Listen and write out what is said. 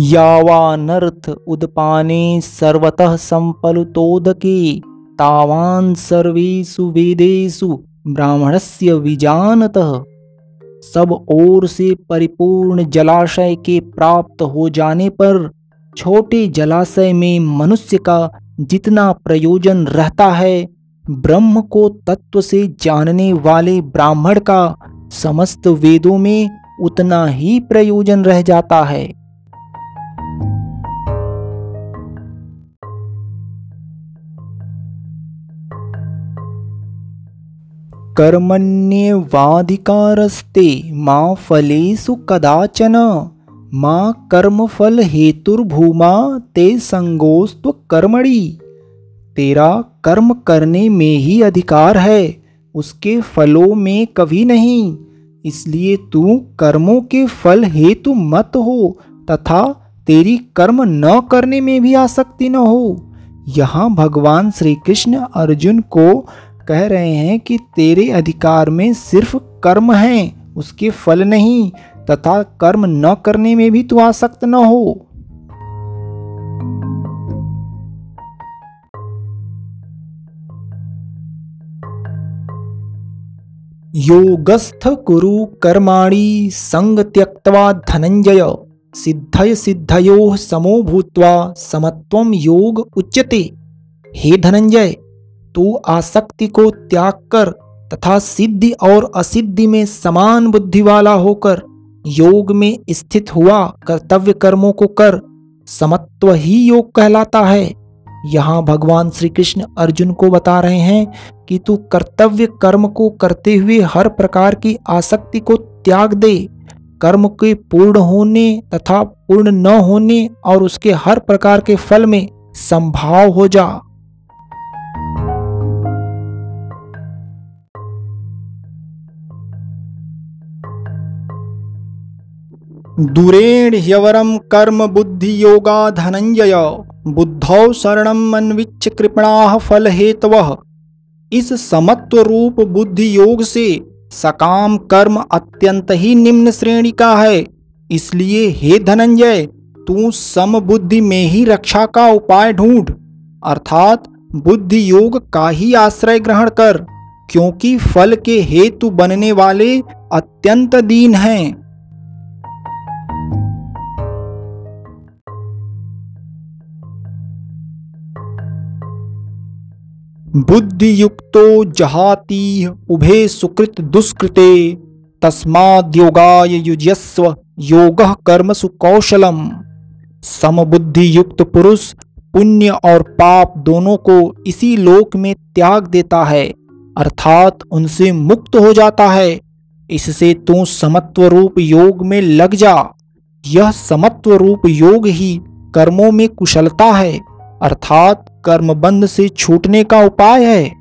यावानर्थ उदपाने सर्वतः संपलुतोदके। तावान सर्वेषु वेदेषु ब्राह्मणस्य विजानतः। सब ओर से परिपूर्ण जलाशय के प्राप्त हो जाने पर छोटे जलाशय में मनुष्य का जितना प्रयोजन रहता है, ब्रह्म को तत्व से जानने वाले ब्राह्मण का समस्त वेदों में उतना ही प्रयोजन रह जाता है। कर्मण्यवाधिकारस्ते माँ फलेषु कदाचन, माँ कर्मफल हेतुर्भूमा ते संगोस्त्व कर्मणि तेरा कर्म करने में ही अधिकार है, उसके फलों में कभी नहीं। इसलिए तू कर्मों के फल हेतु मत हो, तथा तेरी कर्म न करने में भी आसक्ति न हो। यहाँ भगवान श्री कृष्ण अर्जुन को कह रहे हैं कि तेरे अधिकार में सिर्फ़ कर्म है, उसके फल नहीं, तथा कर्म न करने में भी तू आसक्त न हो। योगस्थ कुरु कर्माणि संग त्यक्त्वा धनंजय, सिद्धय सिद्धयो समो भूत्वा समत्वम योग उच्यते। हे धनंजय तू आसक्ति को त्याग कर तथा सिद्धि और असिद्धि में समान बुद्धि वाला होकर योग में स्थित हुआ कर्तव्य कर्मों को कर, समत्व ही योग कहलाता है। यहाँ भगवान श्री कृष्ण अर्जुन को बता रहे हैं कि तू कर्तव्य कर्म को करते हुए हर प्रकार की आसक्ति को त्याग दे। कर्म के पूर्ण होने तथा पूर्ण न होने और उसके हर प्रकार के फल में संभाव हो जा। दूरेण ह्यवरम कर्म बुद्धि योगा धनंजय बुद्धौ शरणम अन्विच्छ कृपणा फल हेतव इस समत्व रूप बुद्धि योग से सकाम कर्म अत्यंत ही निम्न श्रेणी का है। इसलिए हे धनंजय, तू सम बुद्धि में ही रक्षा का उपाय ढूंढ, अर्थात बुद्धि योग का ही आश्रय ग्रहण कर, क्योंकि फल के हेतु बनने वाले अत्यंत दीन हैं। बुद्धियुक्तो जहाती उभे सुकृत दुष्कृते तस्माद्योगाय युजस्व योग कर्म सुकौशलम समबुद्धि युक्त पुरुष, पुण्य और पाप दोनों को इसी लोक में त्याग देता है, अर्थात उनसे मुक्त हो जाता है। इससे तू समत्व रूप योग में लग जा। यह समत्व रूप योग ही कर्मों में कुशलता है, अर्थात कर्मबंध से छूटने का उपाय है।